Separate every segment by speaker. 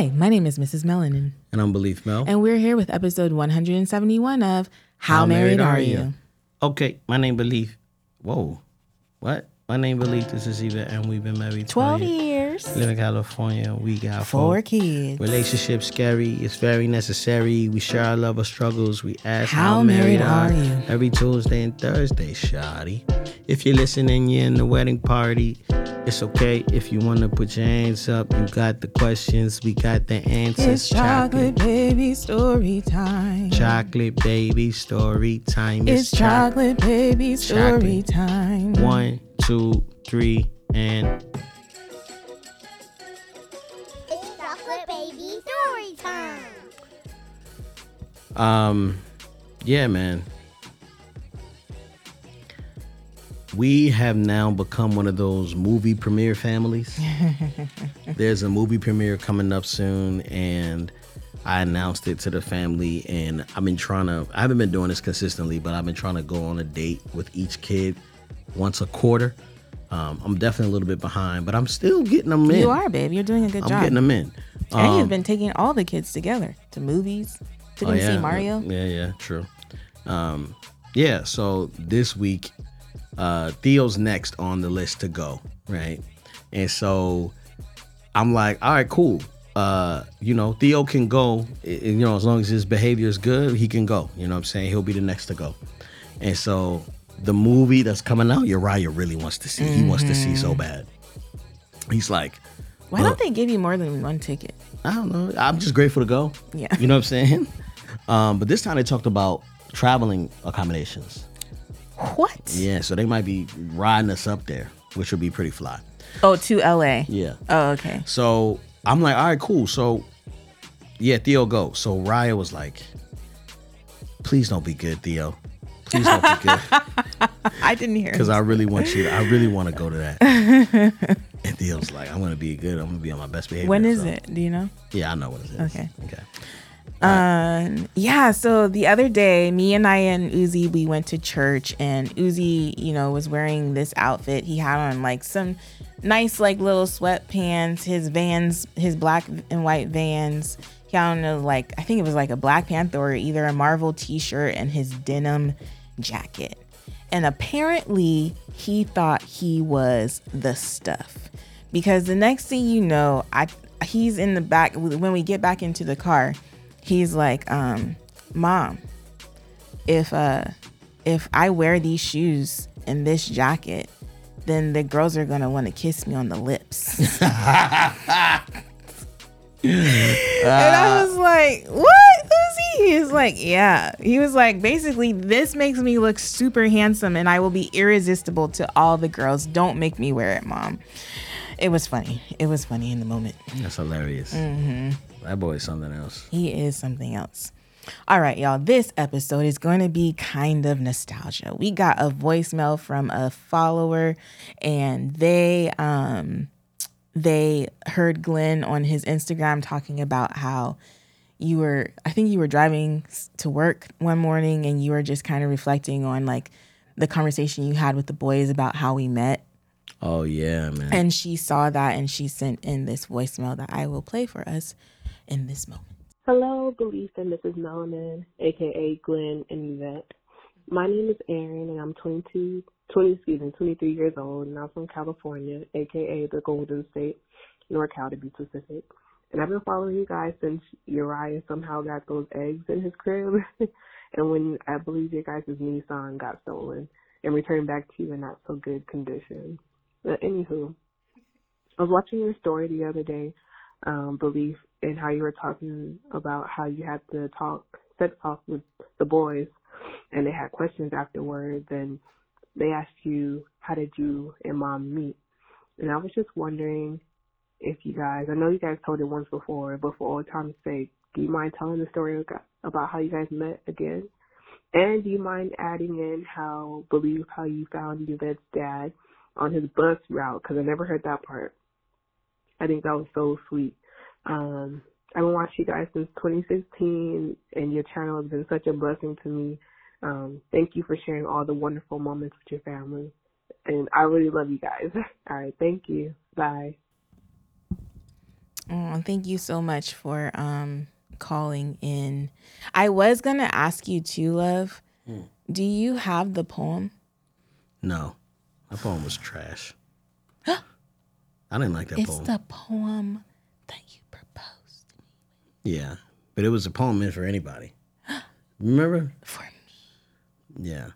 Speaker 1: Hi, my name is Mrs. Melanin,
Speaker 2: And I'm Beleaf Mel.
Speaker 1: and we're here with episode 171 of How, Married, Are You?
Speaker 2: Okay, my name Beleaf. Whoa. What? My name Beleaf. This is Eva, and we've been married
Speaker 1: 12
Speaker 2: years. Live in California. We got
Speaker 1: four
Speaker 2: four.
Speaker 1: kids.
Speaker 2: Relationship scary. It's very necessary. We share our love or struggles. We ask
Speaker 1: How married are you?
Speaker 2: Every Tuesday and Thursday, shoddy. If you're listening, you're in the wedding party. It's okay if you want to put your hands up. You got the questions. We got the answers.
Speaker 1: It's chocolate baby story time.
Speaker 2: Chocolate baby story time.
Speaker 1: It's chocolate baby story
Speaker 2: Chocolate.
Speaker 1: time.
Speaker 2: One, two, three, and um, yeah, man. We have now become one of those movie premiere families. There's a movie premiere coming up soon, and I announced it to the family. And I've been trying to, I haven't been doing this consistently, but I've been trying to go on a date with each kid once a quarter. Um, I'm definitely a little bit behind, but I'm still getting them in.
Speaker 1: You are, babe. You're doing a good job.
Speaker 2: I'm getting them in.
Speaker 1: and
Speaker 2: Um,
Speaker 1: you've been taking all the kids together to movies. Took
Speaker 2: Oh,
Speaker 1: to see Mario.
Speaker 2: Yeah, yeah, true. Um, yeah, so this week, uh, Theo's next on the list to go, right? And so I'm like, all right, cool. Uh, you know, Theo can go, you know, as long as his behavior is good, he can go. You know what I'm saying? He'll be the next to go. And so the movie that's coming out, Uriah really wants to see. He wants to see so bad. He's like,
Speaker 1: Why don't they give you more than one ticket?
Speaker 2: I don't know. I'm just grateful to go.
Speaker 1: Yeah.
Speaker 2: You know what I'm saying? Um, but this time they talked about traveling accommodations.
Speaker 1: What?
Speaker 2: Yeah, so they might be riding us up there, which would be pretty fly.
Speaker 1: Oh, to LA.
Speaker 2: Yeah.
Speaker 1: Oh, okay.
Speaker 2: So I'm like, all right, cool. So yeah, Theo go. So Raya was like, please don't be good, Theo. Please don't be good.
Speaker 1: I didn't hear.
Speaker 2: Because I really want you to, I really want to go to that. and Theo's like, I'm gonna be good. I'm gonna be on my best behavior.
Speaker 1: when is
Speaker 2: So-
Speaker 1: it? Do you know?
Speaker 2: Yeah, I know what it is.
Speaker 1: Okay.
Speaker 2: Okay.
Speaker 1: Um, yeah, so the other day, me and I and Uzi, we went to church and Uzi, you know, was wearing this outfit. He had on like some nice, like little sweatpants, his vans, his black and white vans. He had on a, like, I think it was like a Black Panther or either a Marvel t shirt and his denim jacket. And apparently, he thought he was the stuff because the next thing you know, I he's in the back when we get back into the car he's like um mom if uh if i wear these shoes and this jacket then the girls are gonna want to kiss me on the lips. And i was like what? Uzi? he was like yeah. He was like basically this makes me look super handsome and i will be irresistible to all the girls. Don't make me wear it mom. It was funny. It was funny in the moment.
Speaker 2: That's hilarious.
Speaker 1: Mm-hmm.
Speaker 2: That boy is something else.
Speaker 1: He is something else. All right, y'all. This episode is going to be kind of nostalgia. We got a voicemail from a follower, and they um they heard Glenn on his Instagram talking about how you were I think you were driving to work one morning and you were just kind of reflecting on like the conversation you had with the boys about how we met.
Speaker 2: Oh yeah, man.
Speaker 1: And she saw that and she sent in this voicemail that I will play for us in this moment.
Speaker 3: Hello, Beleaf and Mrs. Melanin, aka Glenn and Yvette. My name is Erin, and I'm 22, 20, excuse me, 23 years old, and I'm from California, aka the Golden State, NorCal to be specific. And I've been following you guys since Uriah somehow got those eggs in his crib, and when I believe your guys' Nissan got stolen and returned back to you in not so good condition. But anywho, I was watching your story the other day, um, Beleaf, and how you were talking about how you had to talk, sex talk with the boys, and they had questions afterwards, and they asked you, how did you and mom meet? And I was just wondering if you guys, I know you guys told it once before, but for old time's sake, do you mind telling the story about how you guys met again? And do you mind adding in how, believe how you found Yvette's dad on his bus route? Because I never heard that part. I think that was so sweet. Um, I've been watching you guys since 2016, and your channel has been such a blessing to me. Um, thank you for sharing all the wonderful moments with your family. And I really love you guys. All right, thank you. Bye.
Speaker 1: Oh, thank you so much for um calling in. I was gonna ask you too, love.
Speaker 2: Hmm.
Speaker 1: Do you have the poem?
Speaker 2: No, that poem was trash. I didn't like that
Speaker 1: It's
Speaker 2: poem.
Speaker 1: the poem that you proposed
Speaker 2: yeah, but it was a poem meant for anybody. Remember?
Speaker 1: for me.
Speaker 2: Yeah.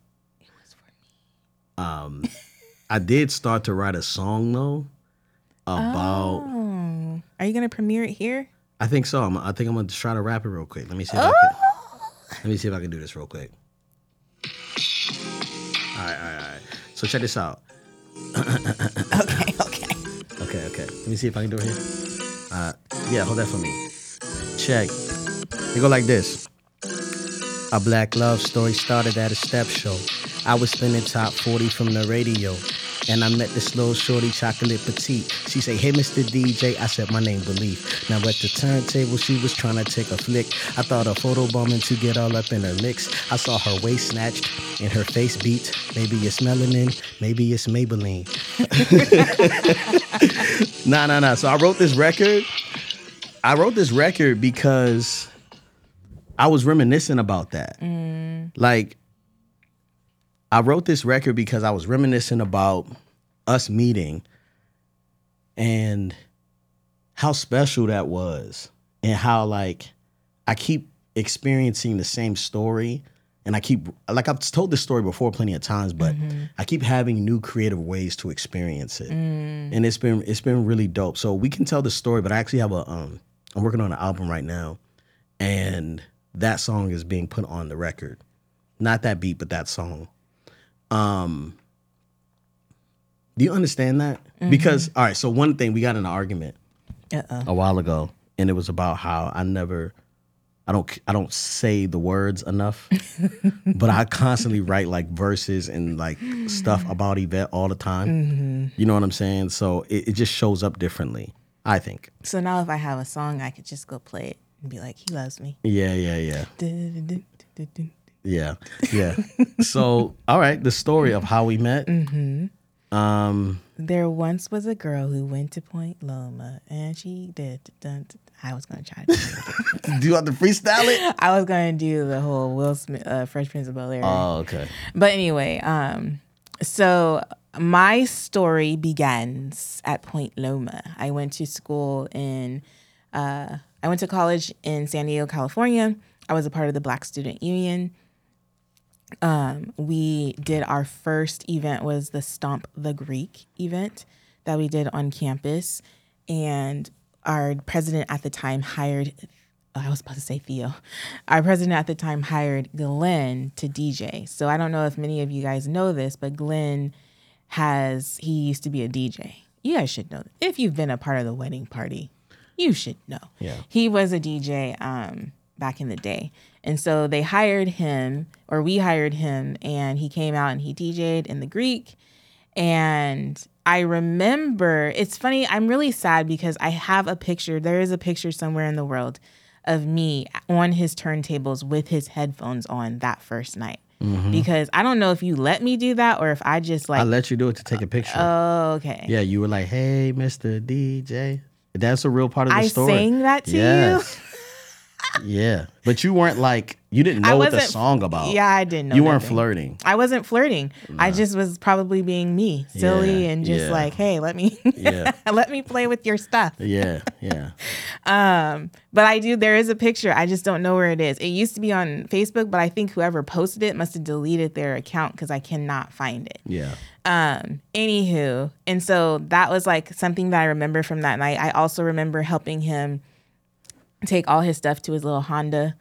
Speaker 1: It was for me.
Speaker 2: Um, I did start to write a song though about.
Speaker 1: Oh, are you gonna premiere it here?
Speaker 2: I think so. I'm, I think I'm gonna try to rap it real quick. Let me see if I can. Let me see if I can do this real quick. All right, all right, all right. So check this out. me see if I can do it here. Uh, yeah, hold that for me. Check. It go like this. A black love story started at a step show. I was spinning top 40 from the radio. And I met this little shorty, chocolate petite. She say, hey, Mr. DJ. I said, my name Beleaf. Now at the turntable, she was trying to take a flick. I thought a photo bombing to get all up in her mix. I saw her waist snatched and her face beat. Maybe it's melanin, maybe it's Maybelline. Nah, nah, nah. So I wrote this record. I wrote this record because I was reminiscing about that. Mm. Like, I wrote this record because I was reminiscing about us meeting and how special that was, and how like I keep experiencing the same story. And I keep like I've told this story before plenty of times, but I keep having new creative ways to experience it and it's been it's been really dope. So we can tell the story, but I actually have a um I'm working on an album right now, and that song is being put on the record. Not that beat, but that song. Um do you understand that? Because all right, so one thing we got in an argument
Speaker 1: Uh-oh.
Speaker 2: a while ago, and it was about how I never I don't I don't say the words enough, but I constantly write like verses and like stuff about Yvette all the time. You know what I'm saying? So it, it just shows up differently. I think.
Speaker 1: So now if I have a song, I could just go play it and be like, he loves me.
Speaker 2: Yeah, yeah, yeah. Yeah, yeah. so all right, the story of how we met. Um,
Speaker 1: There once was a girl who went to Point Loma and she did. dun- dun- I was going to try to.
Speaker 2: do you have to freestyle it?
Speaker 1: I was going to do the whole Will Smith, uh, Fresh Prince of Bel Air.
Speaker 2: Oh, okay.
Speaker 1: But anyway, um, so my story begins at Point Loma. I went to school in, uh, I went to college in San Diego, California. I was a part of the Black Student Union. Um, we did our first event was the Stomp the Greek event that we did on campus, and our president at the time hired. oh, I was about to say Theo. Our president at the time hired Glenn to DJ. So I don't know if many of you guys know this, but Glenn has he used to be a DJ. You guys should know. If you've been a part of the wedding party, you should know.
Speaker 2: Yeah.
Speaker 1: He was a DJ um, back in the day. And so they hired him, or we hired him, and he came out and he DJ'd in the Greek. And I remember, it's funny, I'm really sad because I have a picture. There is a picture somewhere in the world of me on his turntables with his headphones on that first night. Mm-hmm. Because I don't know if you let me do that or if I just like,
Speaker 2: I let you do it to take a picture.
Speaker 1: oh, okay.
Speaker 2: yeah, you were like, "Hey, Mr. DJ." That's a real part of the story.
Speaker 1: I
Speaker 2: story.
Speaker 1: sang that to you.
Speaker 2: Yeah, but you weren't like you didn't know what the song about.
Speaker 1: Yeah, I didn't know.
Speaker 2: you weren't flirting.
Speaker 1: I wasn't flirting. I just was probably being me, silly,
Speaker 2: Yeah,
Speaker 1: and just
Speaker 2: yeah.
Speaker 1: like, hey, let me,
Speaker 2: Yeah.
Speaker 1: let me play with your stuff.
Speaker 2: Yeah, yeah.
Speaker 1: Um, but I do. There is a picture. I just don't know where it is. It used to be on Facebook, but I think whoever posted it must have deleted their account because I cannot find it.
Speaker 2: Yeah.
Speaker 1: Um, anywho, and so that was like something that I remember from that night. I also remember helping him take all his stuff to his little Honda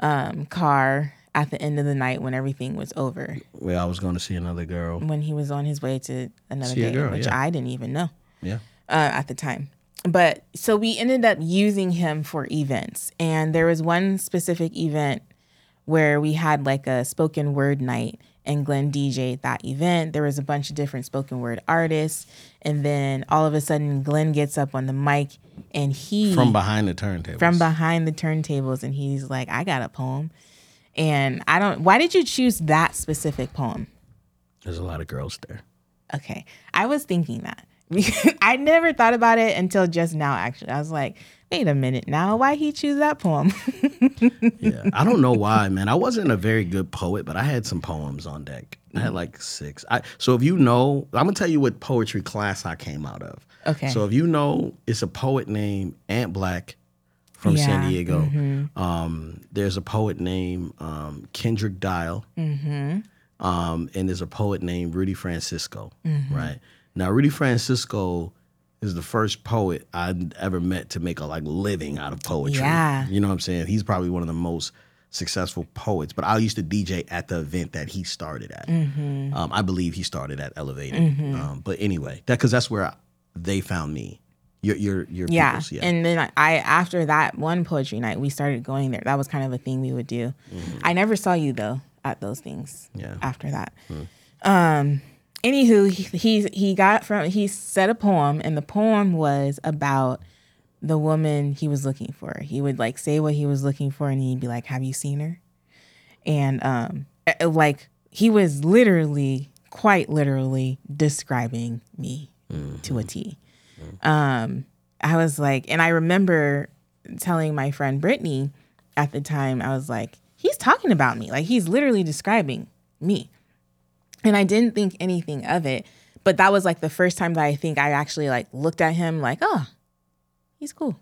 Speaker 1: um, car at the end of the night when everything was over.
Speaker 2: Well, I was going to see another girl.
Speaker 1: when he was on his way to another
Speaker 2: See a
Speaker 1: date,
Speaker 2: girl,
Speaker 1: which
Speaker 2: yeah.
Speaker 1: I didn't even know
Speaker 2: Yeah.
Speaker 1: uh, at the time. But so we ended up using him for events. And there was one specific event where we had like a spoken word night and Glenn DJ'd that event. There was a bunch of different spoken word artists. And then all of a sudden, Glenn gets up on the mic and he
Speaker 2: From behind the turntables,
Speaker 1: from behind the turntables and he's like, I got a poem. And I don't, why did you choose that specific poem?
Speaker 2: There's a lot of girls there.
Speaker 1: Okay. I was thinking that. I never thought about it until just now. Actually, I was like, wait a minute now, why he choose that poem?
Speaker 2: yeah, I don't know why, man. I wasn't a very good poet, but I had some poems on deck. I had like six. I, so if you know, I'm gonna tell you what poetry class I came out of.
Speaker 1: Okay.
Speaker 2: So if you know, it's a poet named Ant Black from San
Speaker 1: Yeah,
Speaker 2: Diego. Um, there's a poet named um, Kendrick Dial. Um, and there's a poet named Rudy Francisco. Right now, Rudy Francisco is the first poet I'd ever met to make a like living out of poetry.
Speaker 1: Yeah.
Speaker 2: You know what I'm saying? He's probably one of the most successful poets. But I used to DJ at the event that he started at.
Speaker 1: Mm-hmm.
Speaker 2: Um, I believe he started at Elevated. Um, but anyway, that because that's where I, they found me. Your your your
Speaker 1: yeah.
Speaker 2: yeah.
Speaker 1: And then I- I after that one poetry night, we started going there. That was kind of a thing we would do. I never saw you though at those things.
Speaker 2: Mm-hmm. Yeah. Hmm.
Speaker 1: After that. Um anywho, he, he he got from he said a poem and the poem was about the woman he was looking for. He would like say what he was looking for and he'd be like, Have you seen her? And um uh, like he was literally quite literally describing me to a T. Um I was like and I remember telling my friend Brittany at the time, I was like, he's talking about me. Like he's literally describing me. And I didn't think anything of it. But that was like the first time that I think I actually like looked at him like, oh, he's cool,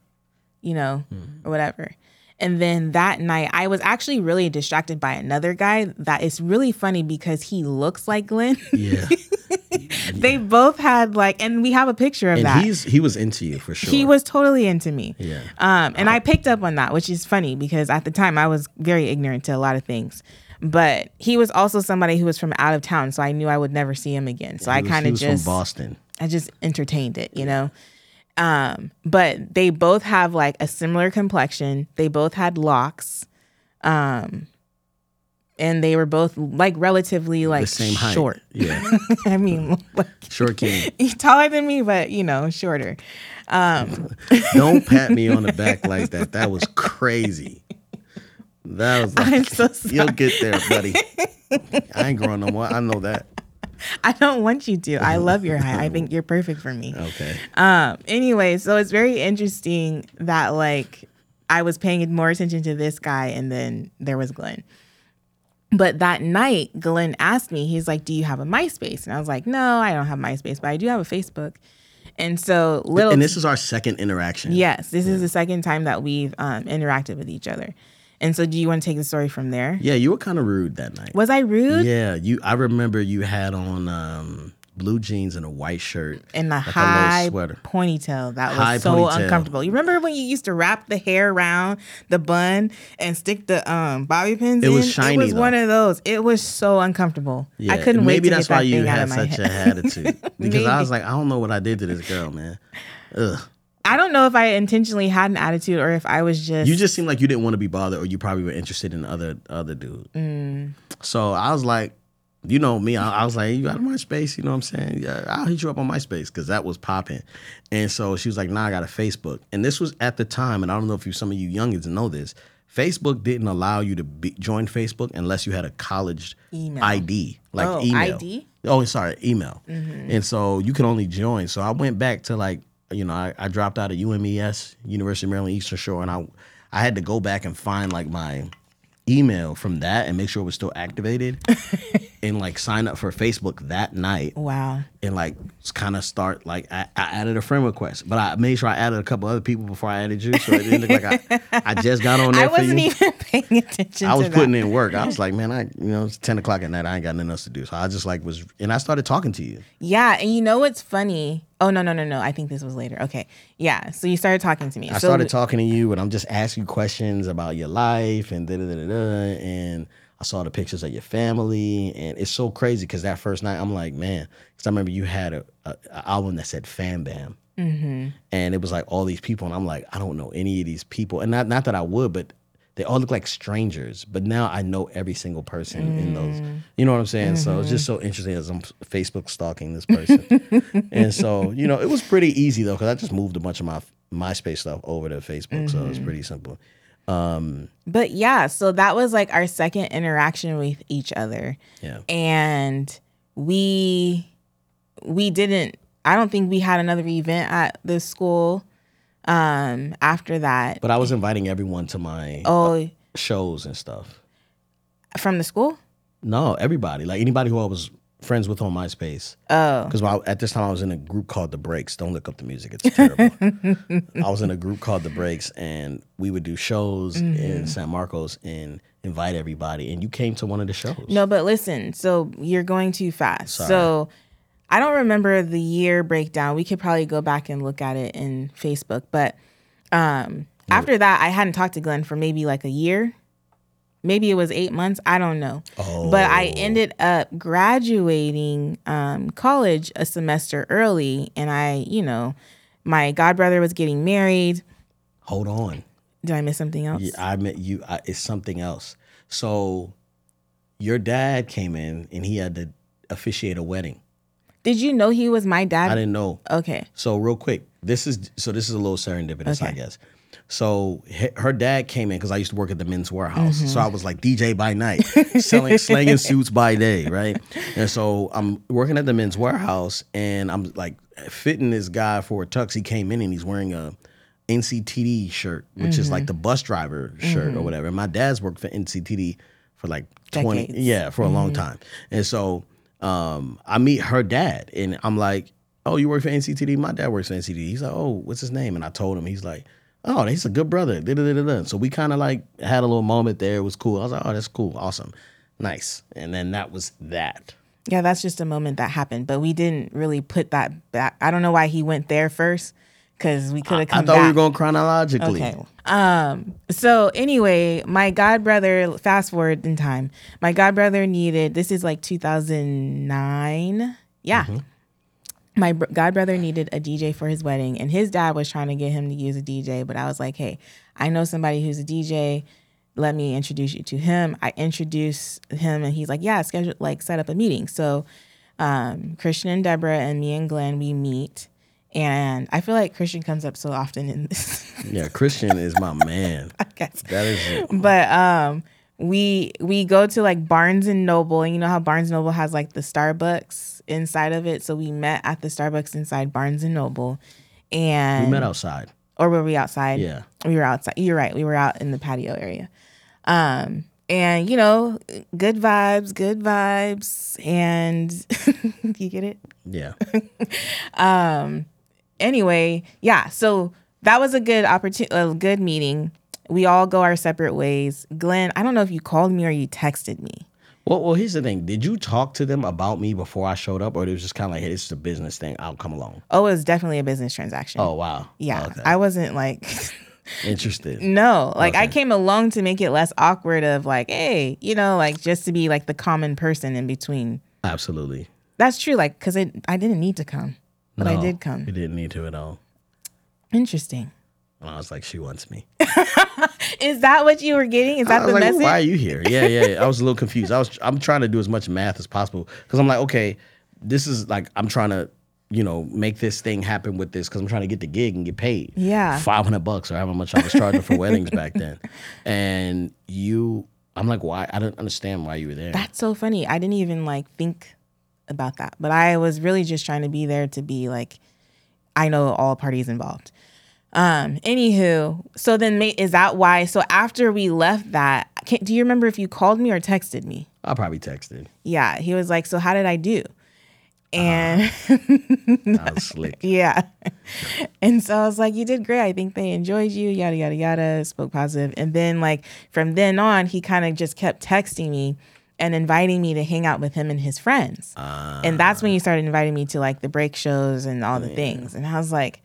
Speaker 1: you know, or whatever. And then that night, I was actually really distracted by another guy that is really funny because he looks like Glenn.
Speaker 2: yeah.
Speaker 1: they both had like, and we have a picture of
Speaker 2: And
Speaker 1: that.
Speaker 2: he's he was into you for sure.
Speaker 1: He was totally into me.
Speaker 2: Yeah.
Speaker 1: Um, and I picked up on that, which is funny because at the time I was very ignorant to a lot of things. But he was also somebody who was from out of town, so I knew I would never see him again. So
Speaker 2: He
Speaker 1: I kind of
Speaker 2: was
Speaker 1: just
Speaker 2: from Boston.
Speaker 1: I just entertained it, you know. Um, but they both have like a similar complexion. They both had locks. Um, and they were both like relatively like
Speaker 2: the same height.
Speaker 1: short.
Speaker 2: Yeah.
Speaker 1: I mean, like
Speaker 2: Short king.
Speaker 1: taller than me, but you know, shorter.
Speaker 2: Um, Don't pat me on the back like that. That was crazy. That was like,
Speaker 1: I'm so sorry.
Speaker 2: you'll get there, buddy. I ain't growing no more. I know that.
Speaker 1: I don't want you to. I love your height. I think you're perfect for me.
Speaker 2: Okay.
Speaker 1: Um, anyway, so it's very interesting that like I was paying more attention to this guy and then there was Glenn. But that night, Glenn asked me, he's like, Do you have a MySpace? And I was like, No, I don't have MySpace, but I do have a Facebook. And so little
Speaker 2: And this is our second interaction.
Speaker 1: Yes, this is the second time that we've um, interacted with each other. And so do you want to take the story from there?
Speaker 2: Yeah, you were kind of rude that night.
Speaker 1: Was I rude?
Speaker 2: Yeah, you. I remember you had on um, blue jeans and a white shirt
Speaker 1: And the
Speaker 2: like a
Speaker 1: high
Speaker 2: sweater.
Speaker 1: ponytail that was
Speaker 2: High
Speaker 1: so
Speaker 2: ponytail.
Speaker 1: uncomfortable. You remember when you used to wrap the hair around the bun and stick the um bobby pins
Speaker 2: It
Speaker 1: in?
Speaker 2: was shiny,
Speaker 1: It was
Speaker 2: though.
Speaker 1: one of those. It was so uncomfortable.
Speaker 2: Yeah,
Speaker 1: I couldn't wait
Speaker 2: maybe that's why you had such
Speaker 1: head.
Speaker 2: a attitude because I was like, I don't know what I did to this girl, man. Ugh.
Speaker 1: I don't know if I intentionally had an attitude or if I was just
Speaker 2: You just seemed like you didn't want to be bothered, or you probably were interested in the other other dude.
Speaker 1: Mm.
Speaker 2: So I was like, you know me, I, I was like, you got MySpace, you know what I'm saying? Yeah, I'll hit you up on MySpace because that was popping. And so she was like, nah, I got a Facebook. And this was at the time, and I don't know if you some of you youngins know this. Facebook didn't allow you to be, join Facebook unless you had a college
Speaker 1: Email.
Speaker 2: ID, like
Speaker 1: Oh,
Speaker 2: email.
Speaker 1: ID?
Speaker 2: Oh, sorry, email.
Speaker 1: Mm-hmm.
Speaker 2: And so you could only join. So I went back to like, you know, I, I dropped out of UMES, University of Maryland Eastern Shore, and I I had to go back and find like my email from that and make sure it was still activated and like sign up for Facebook that night
Speaker 1: Wow.
Speaker 2: And like kind of start like I, I added a friend request, but I made sure I added a couple other people before I added you, so it didn't look like I, I just got on there
Speaker 1: I wasn't even paying attention
Speaker 2: I was putting
Speaker 1: that.
Speaker 2: in work. I was like, man, I you know it's ten o'clock at night. I ain't got nothing else to do, so I just like was and I started talking to you.
Speaker 1: Yeah, and you know what's funny? Oh no, no, no, no. I think this was later. Okay. Yeah. So you started talking to me.
Speaker 2: I
Speaker 1: so
Speaker 2: started talking to you, and I'm just asking questions about your life and da da da, da and I saw the pictures of your family, and it's so crazy because that first night I'm like, man, because I remember you had a, a, a album that said Fam Bam,
Speaker 1: Mm-hmm.
Speaker 2: and it was like all these people, and I'm like, I don't know any of these people, and not not that I would, but they all look like strangers. But now I know every single person in those.
Speaker 1: Mm.
Speaker 2: You know what I'm saying? So it's
Speaker 1: Mm-hmm.
Speaker 2: just so interesting as I'm Facebook stalking this person, and so you know it was pretty easy though because I just moved a bunch of my MySpace stuff over to Facebook, so
Speaker 1: Mm-hmm.
Speaker 2: it's pretty simple. Um,
Speaker 1: But yeah, so that was like our second interaction with each other.
Speaker 2: yeah,
Speaker 1: And we we didn't I don't think we had another event at the school um after that.
Speaker 2: But I was inviting everyone to my
Speaker 1: Oh,
Speaker 2: shows and stuff.
Speaker 1: from the school?
Speaker 2: No, everybody, like anybody who I was friends with on MySpace.
Speaker 1: Oh.
Speaker 2: Because at this time I was in a group called The Breaks. Don't look up the music; it's terrible. I was in a group called The Breaks, and we would do shows
Speaker 1: Mm-hmm.
Speaker 2: in San Marcos and invite everybody. And you came to one of the shows.
Speaker 1: No, but listen, so you're going too fast.
Speaker 2: Sorry.
Speaker 1: So I don't remember the year breakdown. We could probably go back and look at it in Facebook. But um after that, I hadn't talked to Glenn for maybe like a year. Maybe it was eight months. I don't know. oh. But I
Speaker 2: Oh.
Speaker 1: ended up graduating um, college a semester early. And I, you know, my godbrother was getting married.
Speaker 2: Hold on.
Speaker 1: Did I miss something else?
Speaker 2: Yeah, I met you. I, it's something else. So, your dad came in and he had to officiate a wedding.
Speaker 1: Did you know he was my dad?
Speaker 2: I didn't know.
Speaker 1: Okay.
Speaker 2: So real quick, this is so this is a little serendipitous, I guess. So her dad came in because I used to work at the Men's Wearhouse.
Speaker 1: Mm-hmm.
Speaker 2: So I was like DJ by night, selling slanging suits by day, right? And so I'm working at the Men's Wearhouse, and I'm like fitting this guy for a tux. He came in and he's wearing a NCTD shirt, which is
Speaker 1: Mm-hmm.
Speaker 2: like the bus driver shirt or whatever. And my dad's worked for NCTD for like 20
Speaker 1: Decades.
Speaker 2: yeah for a long time and so um i meet her dad and i'm like oh you work for nctd my dad works for nctd he's like oh what's his name and i told him he's like oh he's a good brother Da-da-da-da-da. so we kind of like had a little moment there it was cool i was like oh that's cool awesome nice and then that was that
Speaker 1: Yeah, that's just a moment that happened, but we didn't really put that back. I don't know why he went there first, because we could have come.
Speaker 2: i thought
Speaker 1: back.
Speaker 2: we were going chronologically
Speaker 1: Okay. Um. So anyway, my godbrother. Fast forward in time. My godbrother needed. This is like 2009. Yeah.
Speaker 2: Mm-hmm.
Speaker 1: My god brother needed a DJ for his wedding, and his dad was trying to get him to use a DJ. But I was like, "Hey, I know somebody who's a DJ. Let me introduce you to him." I introduce him, and he's like, "Yeah, schedule like set up a meeting." So, um, Christian and Deborah and me and Glenn we meet, and I feel like Christian comes up so often in this.
Speaker 2: yeah christian is my man that is it
Speaker 1: But um we we go to like Barnes and Noble and you know how Barnes and Noble has like the Starbucks inside of it. So we met at the Starbucks inside Barnes and Noble and
Speaker 2: we met outside
Speaker 1: or were we outside?
Speaker 2: Yeah.
Speaker 1: We were outside. You're right. We were out in the patio area. Um and you know, good vibes, good vibes and you get it?
Speaker 2: yeah um.
Speaker 1: anyway, yeah. So that was a good opportunity, a good meeting. We all go our separate ways. Glenn, I don't know if you called me or you texted me.
Speaker 2: well, well here's the thing did you talk to them about me before i showed up or it was just kind of like hey this is a business thing i'll come along
Speaker 1: Oh, it was definitely a business transaction.
Speaker 2: oh wow
Speaker 1: yeah.
Speaker 2: okay.
Speaker 1: I wasn't like,
Speaker 2: interested
Speaker 1: no, like I came along to make it less awkward of like, hey, you know, like just to be like the common person in between.
Speaker 2: absolutely
Speaker 1: That's true. Like, cause it, I didn't need to come, but I did come.
Speaker 2: You didn't need to at all.
Speaker 1: Interesting.
Speaker 2: And I was like, she wants me.
Speaker 1: Is that what you were getting? Is that
Speaker 2: I was
Speaker 1: the
Speaker 2: like,
Speaker 1: message?
Speaker 2: why are you here? Yeah, yeah, yeah. I was a little confused. I was I'm trying to do as much math as possible because I'm like, okay, this is like I'm trying to, you know, make this thing happen with this because I'm trying to get the gig and get paid.
Speaker 1: Yeah.
Speaker 2: five hundred bucks or however much I was charging for weddings back then. And you, I'm like, why? I don't understand why you were there.
Speaker 1: That's so funny. I didn't even like think about that. But I was really just trying to be there to be like, I know all parties involved. Um, anywho, so then mate, is that why? So after we left that, can, do you remember if you called me or texted me?
Speaker 2: I probably texted.
Speaker 1: Yeah. He was like, So how did I do? And
Speaker 2: was slick.
Speaker 1: yeah. And so I was like, You did great. I think they enjoyed you, yada, yada, yada, spoke. And then, like, from then on, he kind of just kept texting me and inviting me to hang out with him and his friends. and that's when he started inviting me to like the break shows and all the things. And I was like,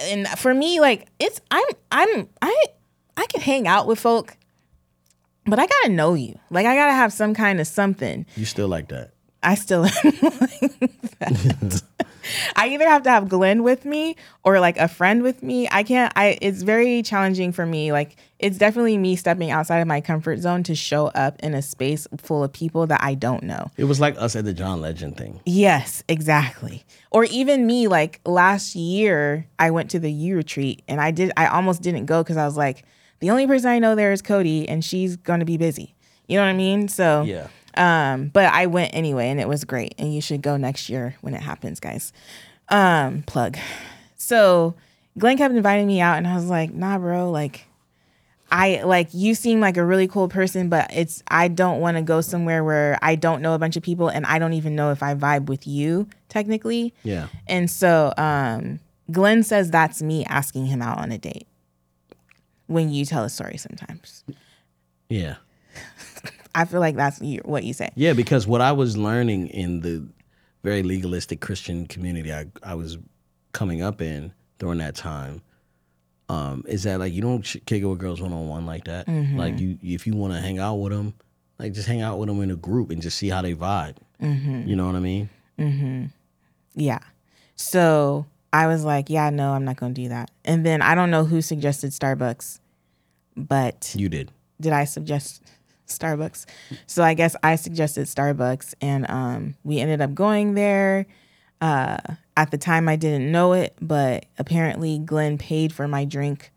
Speaker 1: and for me, like, it's, I'm, I'm, I, I can hang out with folk, but I gotta know you. Like, I gotta have some kind of something.
Speaker 2: You still like that?
Speaker 1: I still am like that. I either have to have Glenn with me or like a friend with me. I can't I it's very challenging for me. Like it's definitely me stepping outside of my comfort zone to show up in a space full of people that I don't know.
Speaker 2: It was like us at the John Legend thing.
Speaker 1: Yes, exactly. Or even me like last year I went to the U retreat and I did I almost didn't go cuz I was like the only person I know there is Cody and she's going to be busy. You know what I mean? So
Speaker 2: Yeah.
Speaker 1: Um, but I went anyway, and it was great. And you should go next year when it happens, guys. Um, plug. So Glenn kept inviting me out, and I was like, Nah, bro. Like, I like you seem like a really cool person, but it's I don't want to go somewhere where I don't know a bunch of people, and I don't even know if I vibe with you technically.
Speaker 2: Yeah.
Speaker 1: And so um, Glenn says that's me asking him out on a date when you tell a story sometimes.
Speaker 2: Yeah.
Speaker 1: I feel like that's what you say.
Speaker 2: Yeah, because what I was learning in the very legalistic Christian community I, I was coming up in during that time um, is that like you don't kick it with girls one on one like that. Like you, if you want to hang out with them, like just hang out with them in a group and just see how they vibe. You know what I mean?
Speaker 1: Yeah. So I was like, yeah, no, I'm not going to do that. And then I don't know who suggested Starbucks, but
Speaker 2: You did.
Speaker 1: did I suggest Starbucks? So I guess I suggested Starbucks, and um, we ended up going there. Uh, at the time, I didn't know it, but apparently Glenn paid for my drink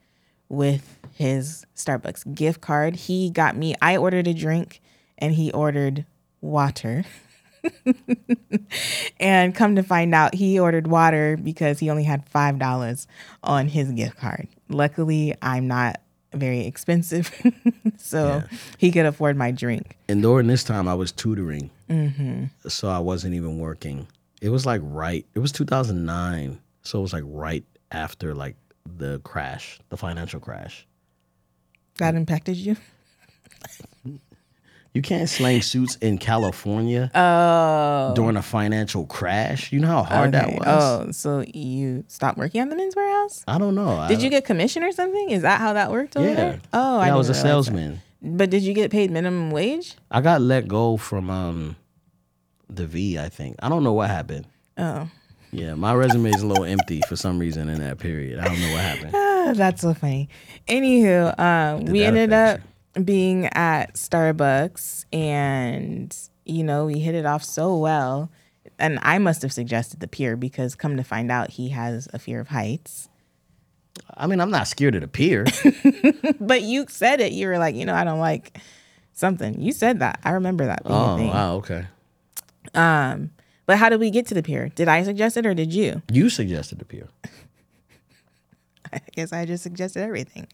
Speaker 1: with his Starbucks gift card. He got me. I ordered a drink, and he ordered water. and come to find out, he ordered water because he only had five dollars on his gift card. Luckily, I'm not very expensive, so he could afford my drink.
Speaker 2: And during this time, I was tutoring, so I wasn't even working. It was like right. It was 2009, so it was like right after like the crash, the financial crash.
Speaker 1: That impacted you?
Speaker 2: You can't slang suits in California
Speaker 1: Oh,
Speaker 2: during a financial crash. You know how hard that was.
Speaker 1: Oh, so you stopped working at the Men's Wearhouse?
Speaker 2: I don't know.
Speaker 1: Did
Speaker 2: I,
Speaker 1: you get commission or something? Is that how that worked over
Speaker 2: Yeah.
Speaker 1: there? Oh, I,
Speaker 2: Yeah, I was a
Speaker 1: didn't that.
Speaker 2: salesman.
Speaker 1: But did you get paid minimum wage?
Speaker 2: I got let go from um the V. I think I don't know what happened.
Speaker 1: Oh,
Speaker 2: Yeah, my resume is a little empty for some reason in that period. I don't know what happened.
Speaker 1: Ah, that's so funny. Anywho, um, we
Speaker 2: that
Speaker 1: ended up
Speaker 2: affect
Speaker 1: being at Starbucks, and you know we hit it off so well. And I must have suggested the pier because, come to find out, he has a fear of heights.
Speaker 2: I mean, I'm not scared of the pier.
Speaker 1: But you said it. You were like, you know, I don't like something. You said that. I remember that being a
Speaker 2: oh,
Speaker 1: thing.
Speaker 2: wow, okay.
Speaker 1: Um, but how did we get to the pier? Did I suggest it or did you?
Speaker 2: You suggested the pier.
Speaker 1: I guess I just suggested everything.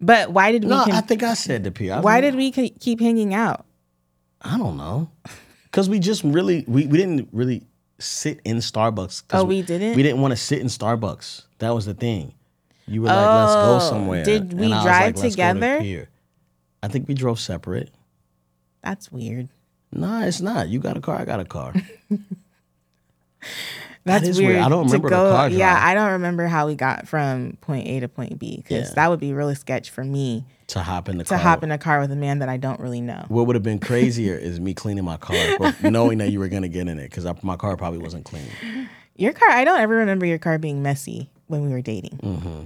Speaker 1: But why did we?
Speaker 2: No,
Speaker 1: con-
Speaker 2: I think I said the pier. I
Speaker 1: why did we ke- keep hanging out?
Speaker 2: I don't know. Because we just really we, we didn't really sit in Starbucks.
Speaker 1: Oh, we didn't?
Speaker 2: We didn't want to sit in Starbucks. That was the thing. You were like, let's go
Speaker 1: Oh,
Speaker 2: somewhere.
Speaker 1: did we
Speaker 2: And I was
Speaker 1: drive
Speaker 2: like, "Let's go to the
Speaker 1: together?"
Speaker 2: pier." I think we drove separate.
Speaker 1: That's weird.
Speaker 2: Nah, it's not. You got a car. I got a car.
Speaker 1: That's weird.
Speaker 2: weird. I don't remember the
Speaker 1: go-
Speaker 2: car
Speaker 1: Yeah. I don't remember how we got from point A to point B because
Speaker 2: Yeah.
Speaker 1: that would be really sketch for me
Speaker 2: to hop in the
Speaker 1: to
Speaker 2: car.
Speaker 1: hop in a car with a man that I don't really know.
Speaker 2: What would have been crazier is me cleaning my car, knowing that you were gonna get in it because my car probably wasn't clean.
Speaker 1: Your car, I don't ever remember your car being messy when we were dating.
Speaker 2: Mm-hmm.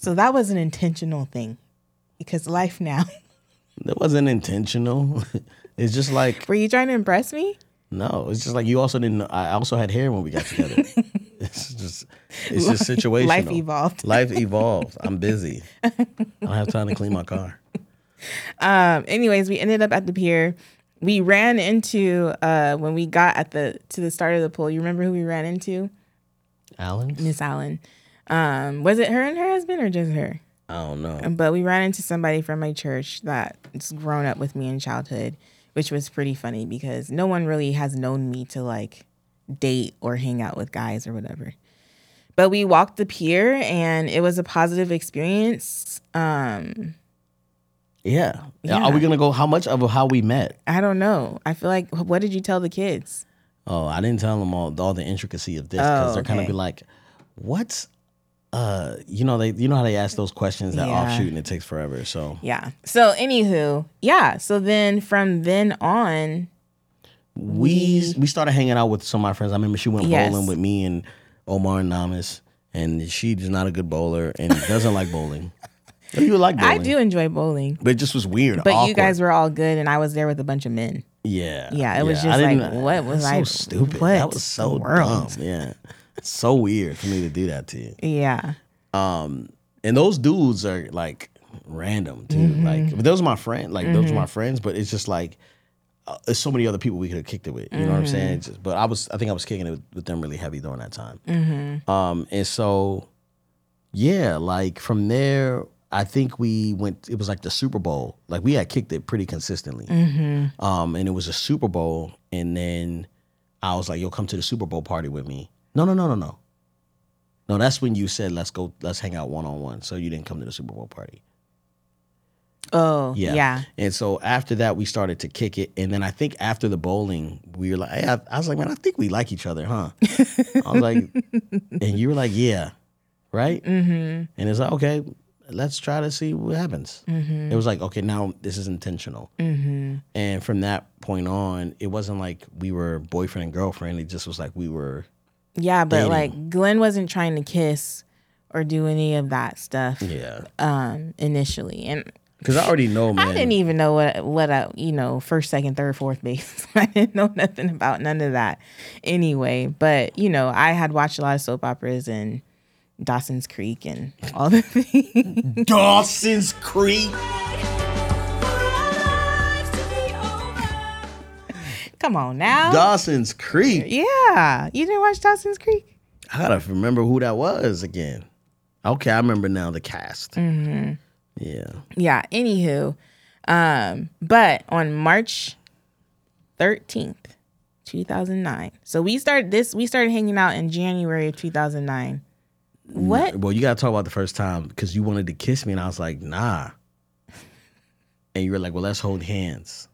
Speaker 1: So that was an intentional thing because life now.
Speaker 2: That wasn't intentional. it's just like
Speaker 1: Were you trying to impress me?
Speaker 2: no. It's just like you also didn't. know I also had hair when we got together. it's just it's just situational.
Speaker 1: Life evolved.
Speaker 2: Life evolved. I'm busy. I don't have time to clean my car.
Speaker 1: Um, anyways, we ended up at the pier. We ran into uh when we got at the to the start of the pool. You remember who we ran into?
Speaker 2: Alan?
Speaker 1: Miss Allen. Um, was it her and her husband or just her?
Speaker 2: I don't know.
Speaker 1: But we ran into somebody from my church that's grown up with me in childhood, which was pretty funny because no one really has known me to like date or hang out with guys or whatever. But we walked the pier and it was a positive experience. Um,
Speaker 2: Yeah.
Speaker 1: Yeah.
Speaker 2: Are we gonna go? How much of how we met?
Speaker 1: I don't know. I feel like what did you tell the kids?
Speaker 2: Oh, I didn't tell them all all the intricacy of this because
Speaker 1: Oh,
Speaker 2: they're kind of be like, "What's, uh, you know they you know how they ask those questions that
Speaker 1: Yeah.
Speaker 2: offshoot and it takes forever." So
Speaker 1: Yeah. So anywho, yeah. So then from then on,
Speaker 2: we we started hanging out with some of my friends. I remember she went
Speaker 1: Yes.
Speaker 2: bowling with me and Omar and Namas, and she's not a good bowler and doesn't like bowling. But you like bowling.
Speaker 1: I do enjoy bowling.
Speaker 2: but it just was weird.
Speaker 1: But you guys were all good and I was there with a bunch of men.
Speaker 2: yeah,
Speaker 1: Yeah, it was just like, what was
Speaker 2: that's
Speaker 1: I-
Speaker 2: So stupid.
Speaker 1: what
Speaker 2: That was so
Speaker 1: world?
Speaker 2: dumb. Yeah, so weird for me to do that to you.
Speaker 1: Yeah.
Speaker 2: Um, and those dudes are like random too.
Speaker 1: Mm-hmm.
Speaker 2: Like, but those are my friend. Like, those are my friends. But it's just like, uh, there's so many other people we could have kicked it with. You know what I'm saying? Just- but I was, I think I was kicking it with, with them really heavy during that time. Um, and so, yeah, like from there, I think we went. It was like the Super Bowl. Like we had kicked it pretty consistently. Um, and it was a Super Bowl, and then I was like, "Yo, come to the Super Bowl party with me." No, no, no, no, no. No, that's when you said, "Let's go, let's hang out one on one." So you didn't come to the Super Bowl party.
Speaker 1: Oh,
Speaker 2: Yeah.
Speaker 1: yeah.
Speaker 2: And so after that, we started to kick it. And then I think after the bowling, we were like, hey, I, I was like, man, I think we like each other, huh? I was like, and you were like, yeah, right? Mm-hmm. And it's like, okay, let's try to see what happens. It was like, okay, now this is intentional. Mm-hmm. And from that point on, it wasn't like we were boyfriend and girlfriend. It just was like we were,
Speaker 1: Yeah, but
Speaker 2: Dating.
Speaker 1: like Glenn wasn't trying to kiss or do any of that stuff
Speaker 2: yeah.
Speaker 1: um initially. And
Speaker 2: Because I already know, man.
Speaker 1: I didn't even know what what a you know first, second, third, fourth base. I didn't know nothing about none of that anyway. But you know, I had watched a lot of soap operas and Dawson's Creek and all the things.
Speaker 2: Dawson's Creek.
Speaker 1: Come on now.
Speaker 2: Dawson's Creek.
Speaker 1: yeah, you didn't watch Dawson's Creek?
Speaker 2: I gotta remember who that was again. Okay, I remember now the cast. Mm-hmm. Yeah.
Speaker 1: Yeah. Anywho, um, but on March thirteenth, two thousand nine. So we started this. We started hanging out in January of two thousand nine. What?
Speaker 2: Well, you gotta talk about the first time because you wanted to kiss me, and I was like, nah. And you were like, well, let's hold hands.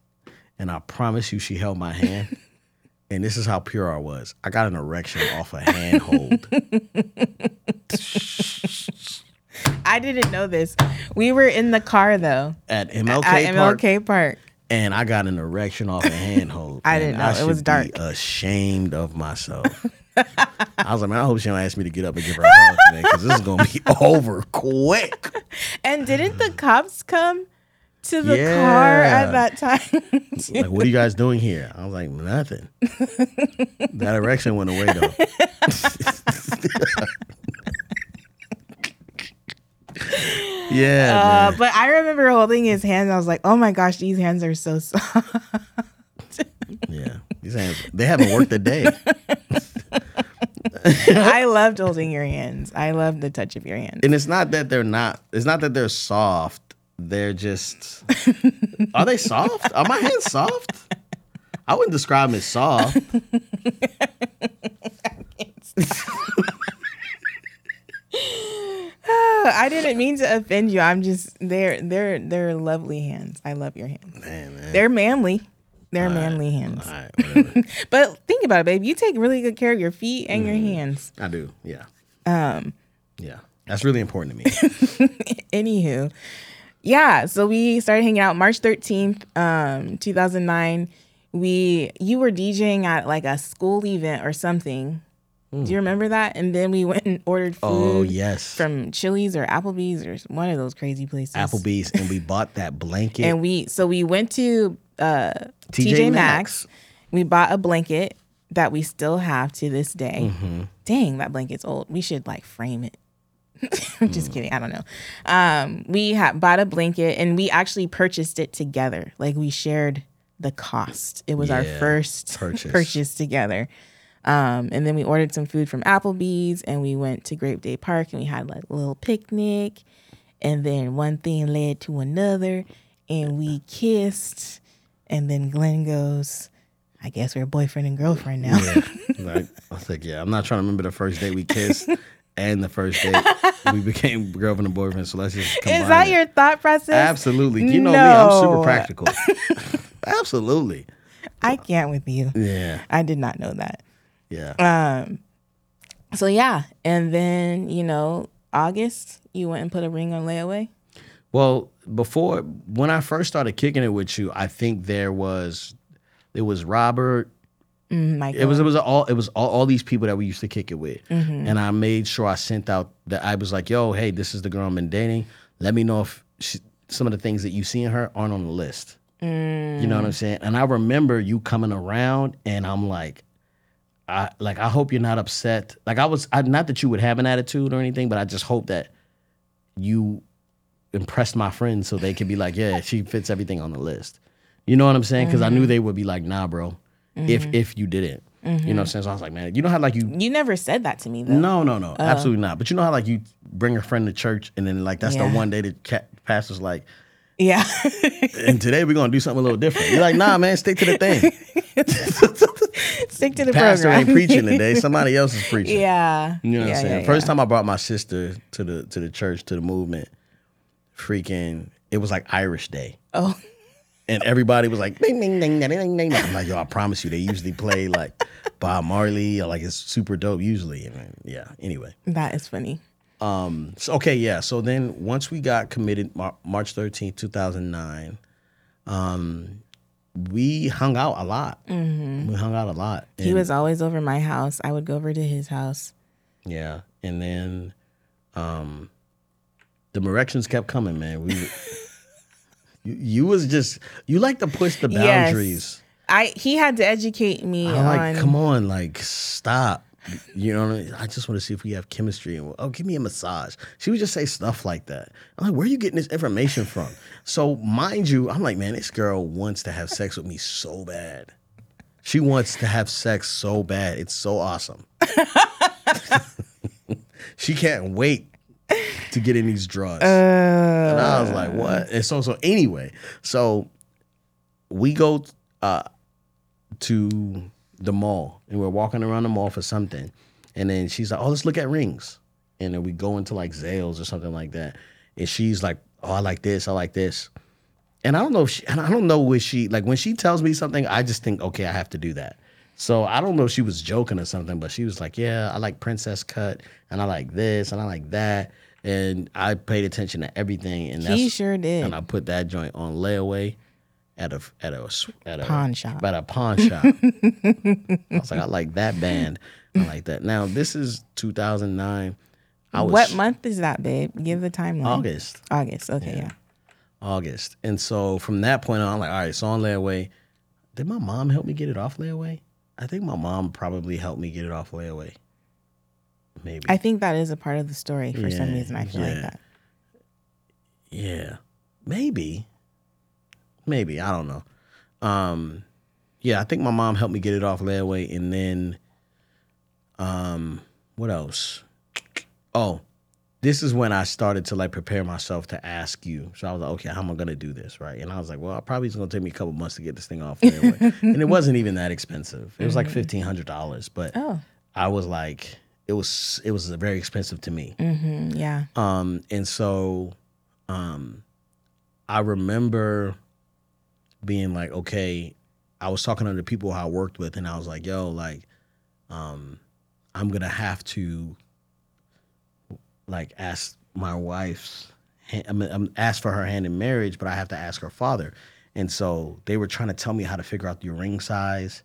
Speaker 2: And I promise you, she held my hand. and this is how pure I was. I got an erection off a handhold.
Speaker 1: I didn't know this. We were in the car though
Speaker 2: at MLK Park.
Speaker 1: at
Speaker 2: Park,
Speaker 1: MLK Park.
Speaker 2: and I got an erection off a handhold.
Speaker 1: I didn't know.
Speaker 2: I
Speaker 1: It was dark.
Speaker 2: ashamed of myself. I was like, man, I hope she don't ask me to get up and give her a hug, man, because this is gonna be over quick.
Speaker 1: And didn't the cops come to the car at that time?
Speaker 2: Like, what are you guys doing here? I was like, nothing. that erection went away though. yeah,
Speaker 1: uh, but I remember holding his hands. I was like, "Oh my gosh, these hands are so soft."
Speaker 2: Yeah. These hands, they haven't worked a day.
Speaker 1: I loved holding your hands. I loved the touch of your hands.
Speaker 2: And it's not that they're not, it's not that they're soft. They're just, are they soft? Are my hands soft? I wouldn't describe them as soft.
Speaker 1: I didn't mean to offend you. I'm just they're they're they're lovely hands. I love your hands.
Speaker 2: Man, man.
Speaker 1: They're manly. They're manly hands.
Speaker 2: All right.
Speaker 1: But think about it, babe. You take really good care of your feet and your hands.
Speaker 2: I do. Yeah.
Speaker 1: Um,
Speaker 2: Yeah. That's really important to me.
Speaker 1: anywho. Yeah, so we started hanging out March 13th, um, 2009. We you were DJing at like a school event or something. Do you remember that? And then we went and ordered food
Speaker 2: Hmm. Oh, yes.
Speaker 1: from Chili's or Applebee's or one of those crazy places.
Speaker 2: Applebee's, and we bought that blanket.
Speaker 1: And we so we went to uh
Speaker 2: TJ
Speaker 1: TJ,
Speaker 2: Maxx.
Speaker 1: Maxx. We bought a blanket that we still have to this day.
Speaker 2: Mm-hmm.
Speaker 1: Dang, that blanket's old. We should like frame it. I'm just kidding. I don't know. Um, we ha- bought a blanket and we actually purchased it together. Like we shared the cost. It was our
Speaker 2: Yeah,
Speaker 1: first
Speaker 2: purchase.
Speaker 1: purchase together. Um, and then we ordered some food from Applebee's and we went to Grape Day Park and we had like a little picnic. And then one thing led to another and we kissed. And then Glenn goes, I guess we're boyfriend and girlfriend now.
Speaker 2: Yeah. Like, I was like, yeah, I'm not trying to remember the first day we kissed and the first date we became girlfriend and boyfriend. So let's just combine
Speaker 1: Is that
Speaker 2: it.
Speaker 1: your thought process?
Speaker 2: Absolutely. You know me, I'm super practical. Absolutely.
Speaker 1: I can't with you.
Speaker 2: Yeah.
Speaker 1: I did not know that.
Speaker 2: Yeah.
Speaker 1: Um, so yeah, and then you know August, you went and put a ring on layaway.
Speaker 2: Well, before when I first started kicking it with you, I think there was it was Robert.
Speaker 1: Mm, Michael.
Speaker 2: It was it was all it was all, all these people that we used to kick it with,
Speaker 1: Mm-hmm.
Speaker 2: and I made sure I sent out that I was like, "Yo, hey, this is the girl I'm been dating. Let me know if she, some of the things that you see in her aren't on the list." You know what I'm saying? And I remember you coming around, and I'm like, I like I hope you're not upset. Like I was, I, not that you would have an attitude or anything, but I just hope that you impressed my friends so they could be like, yeah, she fits everything on the list. You know what I'm saying? Because I
Speaker 1: Mm-hmm.
Speaker 2: knew they would be like, nah, bro. If mm-hmm. if you didn't, you know what I'm saying? So I was like, man, you know how like you
Speaker 1: You never said that to me though.
Speaker 2: no, no, no, uh. absolutely not. But you know how like you bring a friend to church and then like that's
Speaker 1: Yeah.
Speaker 2: the one day that pastor's like,
Speaker 1: Yeah.
Speaker 2: and today we're gonna do something a little different. You're like, nah, man, stick to the thing.
Speaker 1: Stick to the
Speaker 2: Pastor
Speaker 1: program.
Speaker 2: ain't preaching today. Somebody else is preaching.
Speaker 1: yeah.
Speaker 2: You know what
Speaker 1: yeah,
Speaker 2: I'm saying?
Speaker 1: yeah,
Speaker 2: First time I brought my sister to the to the church to the movement, freaking, it was like Irish Day,
Speaker 1: Oh.
Speaker 2: And everybody was like, ding, ding, ding, ding, ding, ding. I'm like, yo, I promise you, they usually play like Bob Marley or like it's super dope usually. And yeah, anyway.
Speaker 1: That is funny.
Speaker 2: So, okay, yeah. So then once we got committed, Mar- March 13th, 2009, um, we hung out a lot. We hung out a lot.
Speaker 1: He was always over my house. I would go over to his house.
Speaker 2: Yeah, and then um the erections kept coming, man. We you, you was just you like to push the
Speaker 1: Yes.
Speaker 2: boundaries.
Speaker 1: I he had to educate me
Speaker 2: I'm like,
Speaker 1: on
Speaker 2: come on, like stop. You know, what I, mean? I just want to see if we have chemistry. And oh, give me a massage. She would just say stuff like that. I'm like, where are you getting this information from? So, mind you, I'm like, man, this girl wants to have sex with me so bad. She wants to have sex so bad. It's so awesome. she can't wait to get in these drugs. and I was like, what? And so, so anyway, so we go uh, to the mall and we're walking around the mall for something. And then she's like, oh, let's look at rings. And then we go into like Zales or something like that. And she's like, oh, I like this. I like this. And I don't know if she, and I don't know if she, like when she tells me something, I just think, okay, I have to do that. So I don't know if she was joking or something, but she was like, yeah, I like princess cut and I like this and I like that. And I paid attention to everything. And that's,
Speaker 1: He sure did.
Speaker 2: And I put that joint on layaway at a at a at a
Speaker 1: Pawn shop.
Speaker 2: At a pawn shop. I was like, I like that band. I like that. Now this is 2009. I was
Speaker 1: what month is that, babe? Give the timeline.
Speaker 2: August.
Speaker 1: August. Okay, yeah.
Speaker 2: August. And so from that point on, I'm like, all right, so on layaway. Did my mom help me get it off layaway? I think my mom probably helped me get it off layaway. Maybe.
Speaker 1: I think that is a part of the story for some reason. I feel
Speaker 2: yeah.
Speaker 1: like that.
Speaker 2: Yeah. Maybe. Maybe. I don't know. Um yeah, I think my mom helped me get it off layaway and then um what else? Oh, this is when I started to like prepare myself to ask you. So I was like, okay, how am I gonna do this? Right. And I was like, well, probably it's gonna take me a couple months to get this thing off and it wasn't even that expensive. It was like fifteen hundred dollars. But
Speaker 1: Oh.
Speaker 2: I was like, it was it was very expensive to me.
Speaker 1: Mm, yeah.
Speaker 2: Um, and so um I remember being like, okay, I was talking to the people I worked with and I was like, yo, like, um, I'm gonna have to like ask my wife's I'm, I'm ask for her hand in marriage, but I have to ask her father. And so they were trying to tell me how to figure out your ring size.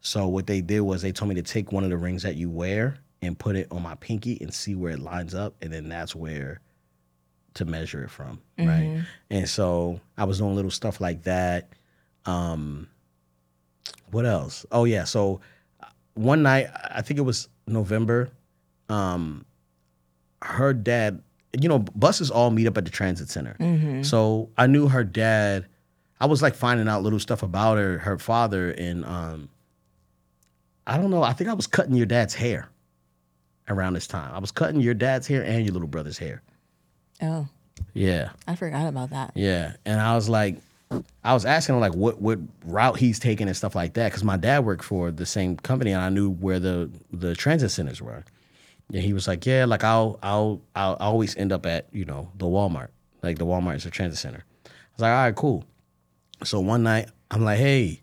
Speaker 2: So what they did was they told me to take one of the rings that you wear and put it on my pinky and see where it lines up, and then that's where to measure it from, right? And so I was doing little stuff like that. Um, what else? Oh yeah, so uh, one night I think it was November. Um, her dad, you know, buses all meet up at the transit center. So I knew her dad. I was like finding out little stuff about her, her father, and um, I don't know. I think I was cutting your dad's hair around this time. I was cutting your dad's hair and your little brother's hair.
Speaker 1: Oh,
Speaker 2: Yeah.
Speaker 1: I forgot about that.
Speaker 2: Yeah, and I was like, I was asking him like what what route he's taking and stuff like that because my dad worked for the same company and I knew where the the transit centers were. And he was like, yeah, like I'll I'll I'll always end up at you know the Walmart, like the Walmart is a transit center. I was like, all right, cool. So one night I'm like, hey,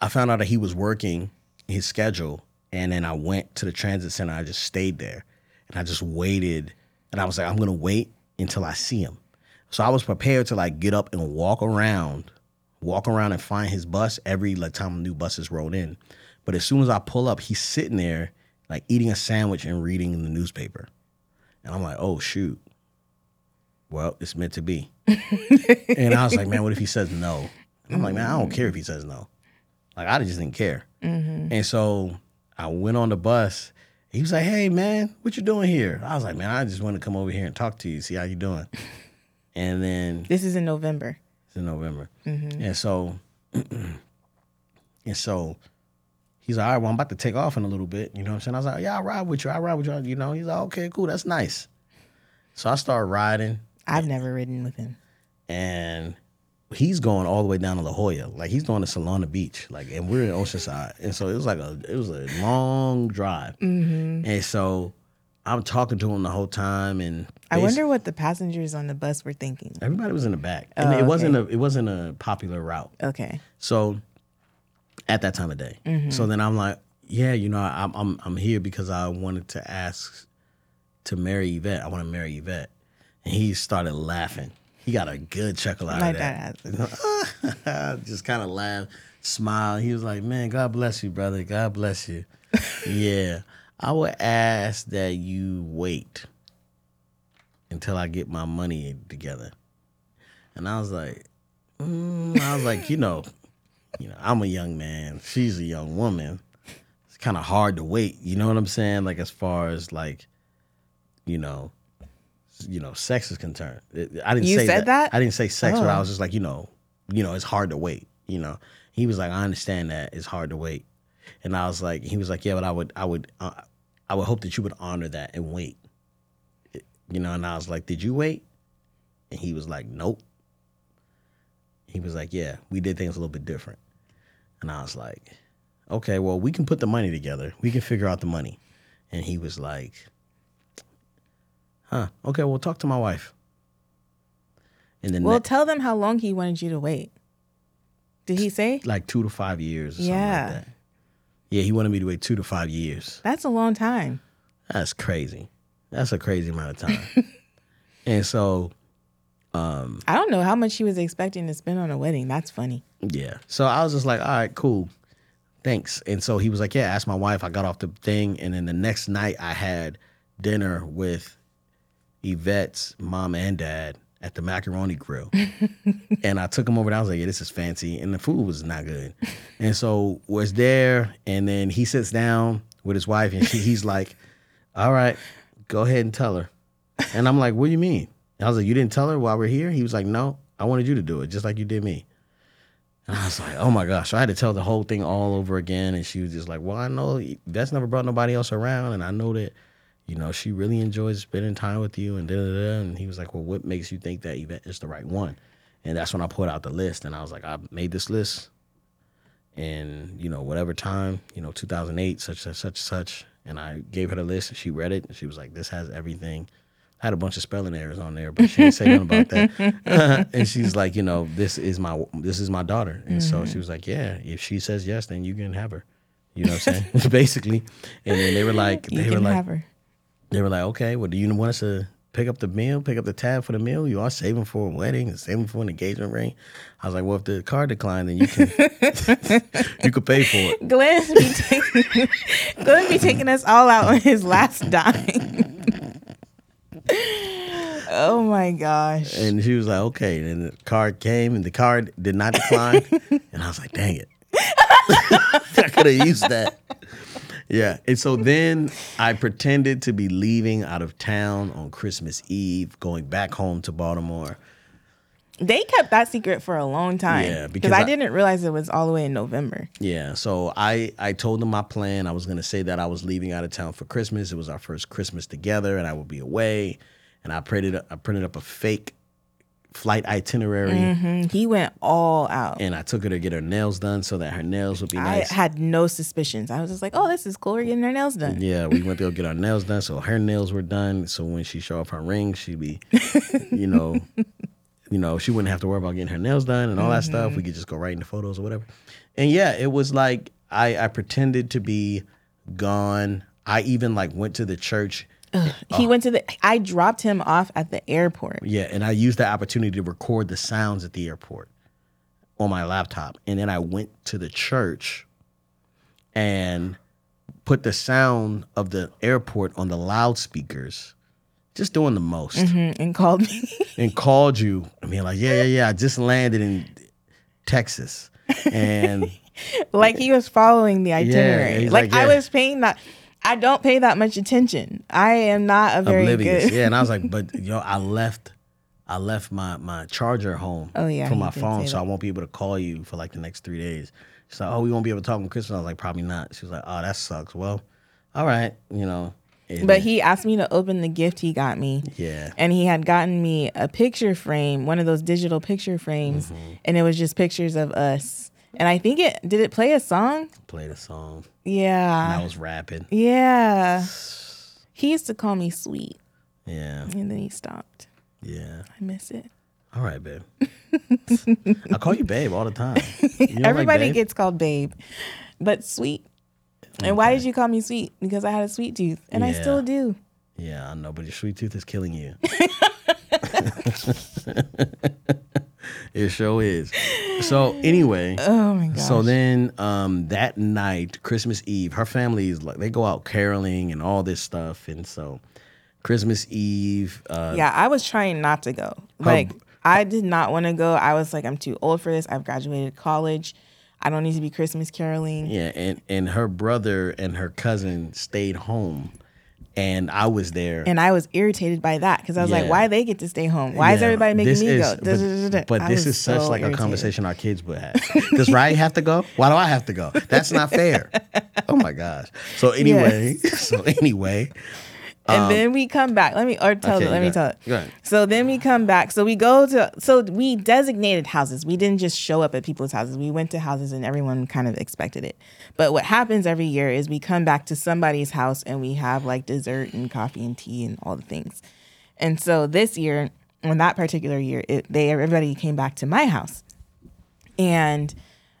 Speaker 2: I found out that he was working his schedule, and then I went to the transit center. I just stayed there, and I just waited, and I was like, I'm gonna wait until I see him. So I was prepared to like get up and walk around, walk around and find his bus every like time new buses rolled in. But as soon as I pull up, he's sitting there like eating a sandwich and reading the newspaper, and I'm like, oh shoot. Well, it's meant to be. and I was like, man, what if he says no? And I'm like, man, I don't care if he says no. Like I just didn't care. Mm-hmm. And so I went on the bus. He was like, "Hey man, what you doing here?" I was like, "Man, I just want to come over here and talk to you, see how you doing." And then
Speaker 1: This is in November.
Speaker 2: It's in November. Mm-hmm. And so, and so, he's like, all right, well, I'm about to take off in a little bit. You know what I'm saying? I was like, yeah, I'll ride with you. I'll ride with you. You know, he's like, okay, cool. That's nice. So I started riding
Speaker 1: I've never ridden with him.
Speaker 2: and he's going all the way down to La Jolla. Like he's going to Solana Beach. Like, and we're in Oceanside. And so it was like a, it was a long drive. And so I'm talking to him the whole time. And
Speaker 1: I wonder what the passengers on the bus were thinking.
Speaker 2: everybody was in the back. And
Speaker 1: Oh,
Speaker 2: it wasn't a, it wasn't a popular route.
Speaker 1: Okay.
Speaker 2: So at that time of day.
Speaker 1: Mm-hmm.
Speaker 2: So then I'm like, yeah, you know, I'm I'm I'm here because I wanted to ask to marry Yvette. I want to marry Yvette. And he started laughing. He got a good chuckle out
Speaker 1: My
Speaker 2: of that. Just kind of laughed, smiled. He was like, "Man, God bless you, brother. God bless you." yeah, I would ask that you wait until I get my money together. And I was like, mm, I was like, you know, you know, I'm a young man. She's a young woman. It's kind of hard to wait. You know what I'm saying? Like as far as like, you know, you know, sex is concerned. I didn't
Speaker 1: You
Speaker 2: say
Speaker 1: said that?
Speaker 2: I didn't say sex, but I
Speaker 1: Oh.
Speaker 2: was just like, you know, you know, it's hard to wait. You know, he was like, I understand that it's hard to wait, and I was like, he was like, yeah, but I would, I would, uh, I would hope that you would honor that and wait. You know, and I was like, did you wait? And he was like, nope. He was like, yeah, we did things a little bit different. And I was like, okay, well, we can put the money together. We can figure out the money. And he was like, huh, okay, well, talk to my wife. And then
Speaker 1: Well,
Speaker 2: ne-
Speaker 1: tell them how long he wanted you to wait. Did he say?
Speaker 2: like two to five years or something
Speaker 1: Yeah.
Speaker 2: like that. Yeah, he wanted me to wait two to five years.
Speaker 1: That's a long time.
Speaker 2: That's crazy. That's a crazy amount of time. and so, um,
Speaker 1: I don't know how much he was expecting to spend on a wedding. That's funny.
Speaker 2: Yeah. So I was just like, all right, cool. Thanks. And so he was like, yeah, ask my wife. I got off the thing. And then the next night I had dinner with Yvette's mom and dad at the macaroni grill. and I took him over there. I was like, yeah, this is fancy. And the food was not good. And so was there. And then he sits down with his wife and she, he's like, all right, go ahead and tell her. And I'm like, what do you mean? And I was like, you didn't tell her while we're here? He was like, no, I wanted you to do it just like you did me. And I was like, oh my gosh. So I had to tell the whole thing all over again. And she was just like, well, I know that's never brought nobody else around. And I know that, you know, she really enjoys spending time with you and da da da. And he was like, well, what makes you think that Yvette is the right one? And that's when I put out the list. And I was like, I made this list in, you know, whatever time, you know, 2008, such, such, such, such. And I gave her the list and she read it. And she was like, this has everything. I had a bunch of spelling errors on there, but she didn't say nothing about that. and she's like, you know, this is my this is my daughter, and so she mm-hmm. was like, yeah, if she says yes, then you can have her. You know what I'm saying? Basically, and then they were like,
Speaker 1: You
Speaker 2: they were
Speaker 1: can
Speaker 2: like,
Speaker 1: have her.
Speaker 2: They were like, okay, well, do you want us to pick up the meal, pick up the tab for the meal? You are saving for a wedding, and saving for an engagement ring. I was like, well, if the card declined, then you can you could pay for it.
Speaker 1: Glenn be taking Glenn be taking us all out on his last dime. oh my gosh.
Speaker 2: And she was like, okay. And the card came, and the card did not decline. and I was like, dang it. I could have used that. Yeah. And so then I pretended to be leaving out of town on Christmas Eve, going back home to Baltimore.
Speaker 1: They kept that secret for a long time.
Speaker 2: Yeah,
Speaker 1: because I,
Speaker 2: I-
Speaker 1: didn't realize it was all the way in November.
Speaker 2: Yeah. So I, I told them my plan. I was going to say that I was leaving out of town for Christmas. It was our first Christmas together, and I would be away. And I printed, I printed up a fake flight itinerary.
Speaker 1: And he went all out.
Speaker 2: And I took her to get her nails done so that her nails would be nice.
Speaker 1: I had no suspicions. I was just like, "Oh, this is cool. We're getting our nails done."
Speaker 2: Yeah, we went to go get our nails done. So her nails were done. So when she showed off her ring, she'd be, you know, you know, she wouldn't have to worry about getting her nails done and all that stuff. We mm-hmm. could just go right into photos or whatever. And yeah, it was like I, I pretended to be gone. I even like went to the church.
Speaker 1: He went to the. I dropped him off at the airport.
Speaker 2: Yeah, and I used the opportunity to record the sounds at the airport on my laptop. And then I went to the church and put the sound of the airport on the loudspeakers, just doing the most.
Speaker 1: Mhm, and called me.
Speaker 2: And called you. I mean, like, yeah, yeah, yeah. I just landed in Texas. And
Speaker 1: like he was following the itinerary.
Speaker 2: he's
Speaker 1: like,
Speaker 2: like,
Speaker 1: I was paying that. I don't pay that much attention. I am not a very
Speaker 2: oblivious.
Speaker 1: good.
Speaker 2: Yeah. And I was like, but yo, I left I left my my charger home
Speaker 1: Oh, yeah, you
Speaker 2: my phone, so I won't be able to call you for like the next three days. She's like, "Oh, we won't be able to talk on Christmas." I was like, "Probably not." She was like, "Oh, that sucks." Well, all right, you know.
Speaker 1: But he asked me to open the gift he got me.
Speaker 2: yeah,
Speaker 1: And he had gotten me a picture frame, one of those digital picture frames,
Speaker 2: Mm-hmm.
Speaker 1: and it was just pictures of us. And I think it did it play a song?
Speaker 2: played a song.
Speaker 1: Yeah.
Speaker 2: And I was rapping.
Speaker 1: Yeah. He used to call me sweet,
Speaker 2: Yeah,
Speaker 1: and then he stopped.
Speaker 2: yeah.
Speaker 1: I miss it.
Speaker 2: All right, babe. I call you babe all the time. Don't like
Speaker 1: Everybody gets called babe, but sweet. And why did you call me sweet? Because I had a sweet tooth, and I still do.
Speaker 2: Yeah, I know, but your sweet tooth is killing you. it sure is. So anyway,
Speaker 1: Oh my gosh.
Speaker 2: so then um that night, Christmas Eve, her family is like they go out caroling and all this stuff, and so Christmas Eve, uh,
Speaker 1: yeah, I was trying not to go. Like, I did not want to go. I was like, I'm too old for this. I've graduated college. I don't need to be Christmas caroling.
Speaker 2: yeah, and and her brother and her cousin stayed home, and I was there.
Speaker 1: And I was irritated by that because I was like, why they get to stay home? Why is everybody making
Speaker 2: this
Speaker 1: me
Speaker 2: is-
Speaker 1: go?
Speaker 2: But, but this is such
Speaker 1: so
Speaker 2: like a conversation our kids would have. Does Riley have to go? Why do I have to go? That's not fair. Oh my gosh. So anyway, so anyway,
Speaker 1: And then we come back. Let me or tell
Speaker 2: Um, Okay,
Speaker 1: it. Let me tell it.
Speaker 2: Ahead.
Speaker 1: So then we come back. So we go to so we designated houses. We didn't just show up at people's houses. We went to houses and everyone kind of expected it. But what happens every year is we come back to somebody's house and we have like dessert and coffee and tea and all the things. And so this year, on that particular year, it, they everybody came back to my house. And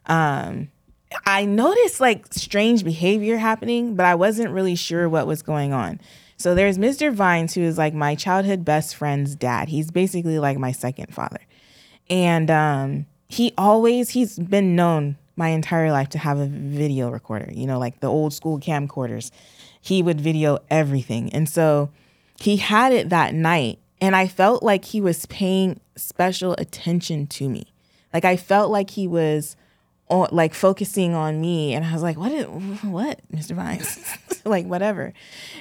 Speaker 1: um I noticed like strange behavior happening, but I wasn't really sure what was going on. So there's Mr. Vines, who is like my childhood best friend's dad. He's basically like my second father. And um, he always, he's been known my entire life to have a video recorder, you know, like the old school camcorders. He would video everything. And so he had it that night. And I felt like he was paying special attention to me. Like I felt like he was like focusing on me and I was like, what is, what, Mr. Vines? like whatever.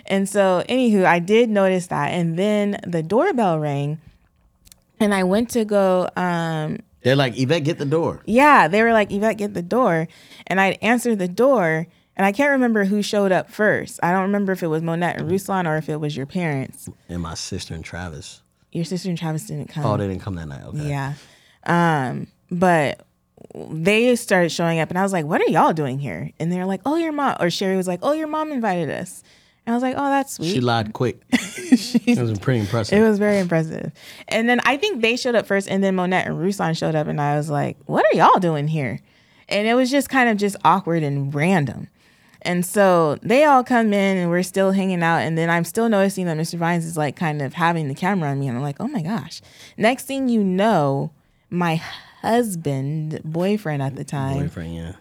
Speaker 1: And so anywho, I did notice that. And then the doorbell rang and I went to go um
Speaker 2: they're like, Yvette, get the door.
Speaker 1: yeah, they were like, Yvette, get the door. And I'd answer the door and I can't remember who showed up first. I don't remember if it was Monette and Ruslan or if it was your parents.
Speaker 2: And my sister and Travis.
Speaker 1: Your sister and Travis didn't come.
Speaker 2: Oh, they didn't come that night. Okay.
Speaker 1: Yeah. Um, but they started showing up and I was like, what are y'all doing here? And they're like, oh, your mom, or Sherry was like, oh, your mom invited us. And I was like, oh, that's sweet.
Speaker 2: She lied quick. it was pretty impressive.
Speaker 1: It was very impressive. And then I think they showed up first, and then Monette and Ruslan showed up, and I was like, what are y'all doing here? And it was just kind of just awkward and random. And so they all come in and we're still hanging out. And then I'm still noticing that Mr. Vines is like kind of having the camera on me. And I'm like, oh my gosh. Next thing you know, my husband, boyfriend at the time,
Speaker 2: Boyfriend, yeah.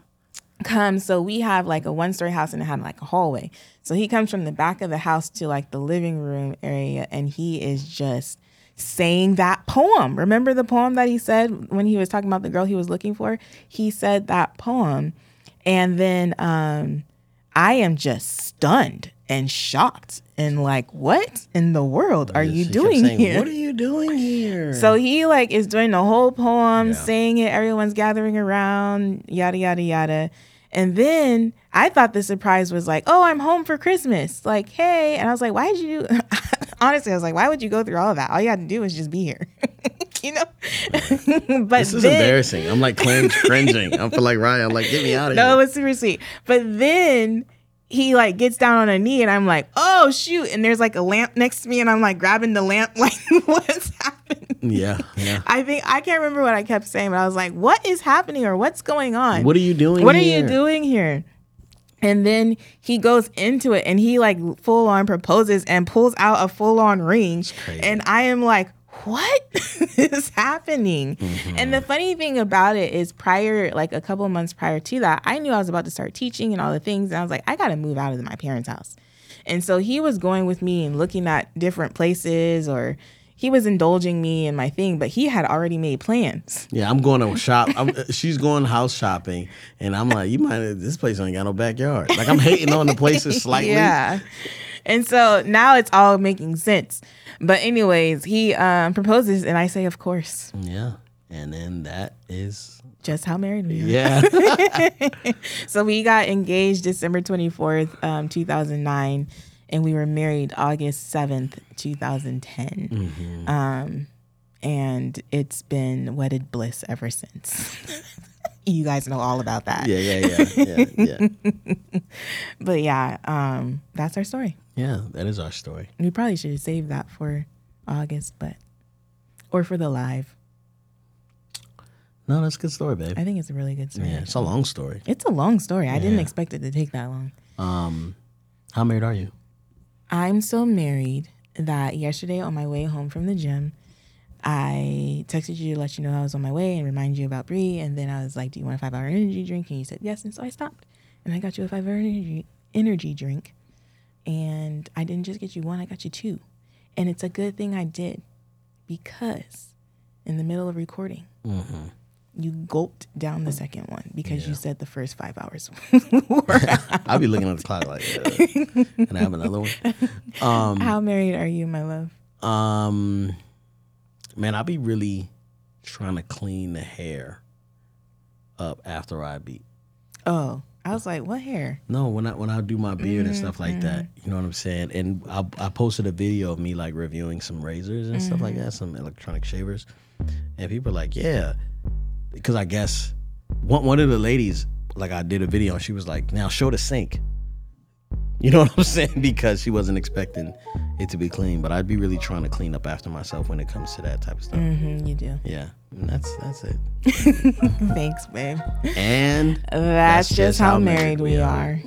Speaker 1: comes so we have like a one story house and it had like a hallway. So he comes from the back of the house to like the living room area and he is just saying that poem. Remember the poem that he said when he was talking about the girl he was looking for? He said that poem and then um i am just stunned and shocked and like what in the world are you
Speaker 2: She
Speaker 1: doing
Speaker 2: saying,
Speaker 1: here
Speaker 2: What are you doing here?
Speaker 1: so he like is doing the whole poem,
Speaker 2: Yeah.
Speaker 1: saying it. Everyone's gathering around, yada yada yada. And then I thought the surprise was like, "Oh, I'm home for Christmas." Like, hey, and I was like, "Why did you?" Honestly, I was like, "Why would you go through all of that? All you had to do was just be here." you know. but
Speaker 2: this is
Speaker 1: then,
Speaker 2: embarrassing. I'm like cringing. I feel like Ryan. I'm like, get me out of here.
Speaker 1: No, it was super sweet. But then he like gets down on a knee and I'm like, oh shoot. And there's like a lamp next to me and I'm like grabbing the lamp, like, what's happening?
Speaker 2: Yeah, yeah.
Speaker 1: I think I can't remember what I kept saying, but I was like, what is happening or what's going on?
Speaker 2: What are you doing?
Speaker 1: What are you doing here? And then he goes into it and he like full on proposes and pulls out a full on ring. And I am like, what is happening?
Speaker 2: Mm-hmm.
Speaker 1: And the funny thing about it is prior, like a couple months prior to that, I knew I was about to start teaching and all the things. And I was like, I got to move out of my parents' house. And so he was going with me and looking at different places or he was indulging me in my thing, but he had already made plans.
Speaker 2: Yeah, I'm going to shop. I'm, uh, she's going house shopping, and I'm like, you might. This place ain't got no backyard. Like I'm hating on the places slightly.
Speaker 1: Yeah. And so now it's all making sense. But anyways, he um, proposes, and I say, of course,
Speaker 2: Yeah. And then that is
Speaker 1: just how married we are.
Speaker 2: yeah.
Speaker 1: So we got engaged December 24th, um, 2009, and we were married August 7th, 2010.
Speaker 2: Mm-hmm.
Speaker 1: Um, and it's been wedded bliss ever since. you guys know all about that.
Speaker 2: yeah, yeah, yeah, yeah, yeah.
Speaker 1: But yeah, um, that's our story.
Speaker 2: Yeah, that is our story.
Speaker 1: We probably should have saved that for August, but or for the live.
Speaker 2: No, that's a good story, babe.
Speaker 1: I think it's a really good story.
Speaker 2: Yeah, it's a long story.
Speaker 1: It's a long story. I didn't
Speaker 2: Yeah.
Speaker 1: expect it to take that long.
Speaker 2: Um, how married are you?
Speaker 1: I'm so married that yesterday on my way home from the gym, I texted you to let you know I was on my way and remind you about Bree. And then I was like, Do you want a five hour energy drink? And you said yes. And so I stopped and I got you a five hour energy, energy drink. And I didn't just get you one, I got you two. And it's a good thing I did because in the middle of recording, you gulped down the second one because you said the first five hours were
Speaker 2: I'll be looking at the clock like, uh, and I have another one. Um,
Speaker 1: How married are you, my love?
Speaker 2: um, man, I'll be really trying to clean the hair up after I beat.
Speaker 1: Oh, I was like, what hair?
Speaker 2: No, when I when I do my beard and stuff like that,
Speaker 1: Mm-hmm.
Speaker 2: you know what I'm saying. And I, I posted a video of me like reviewing some razors and stuff
Speaker 1: Mm-hmm.
Speaker 2: like that, some electronic shavers, and people are like, yeah, because I guess one one of the ladies like I did a video, and she was like, now show the sink. You know what I'm saying? Because she wasn't expecting it to be clean, but I'd be really trying to clean up after myself when it comes to that type of stuff.
Speaker 1: Mm-hmm, you do.
Speaker 2: Yeah, and that's that's it.
Speaker 1: Thanks, babe.
Speaker 2: And
Speaker 1: That's, just, how, married we are.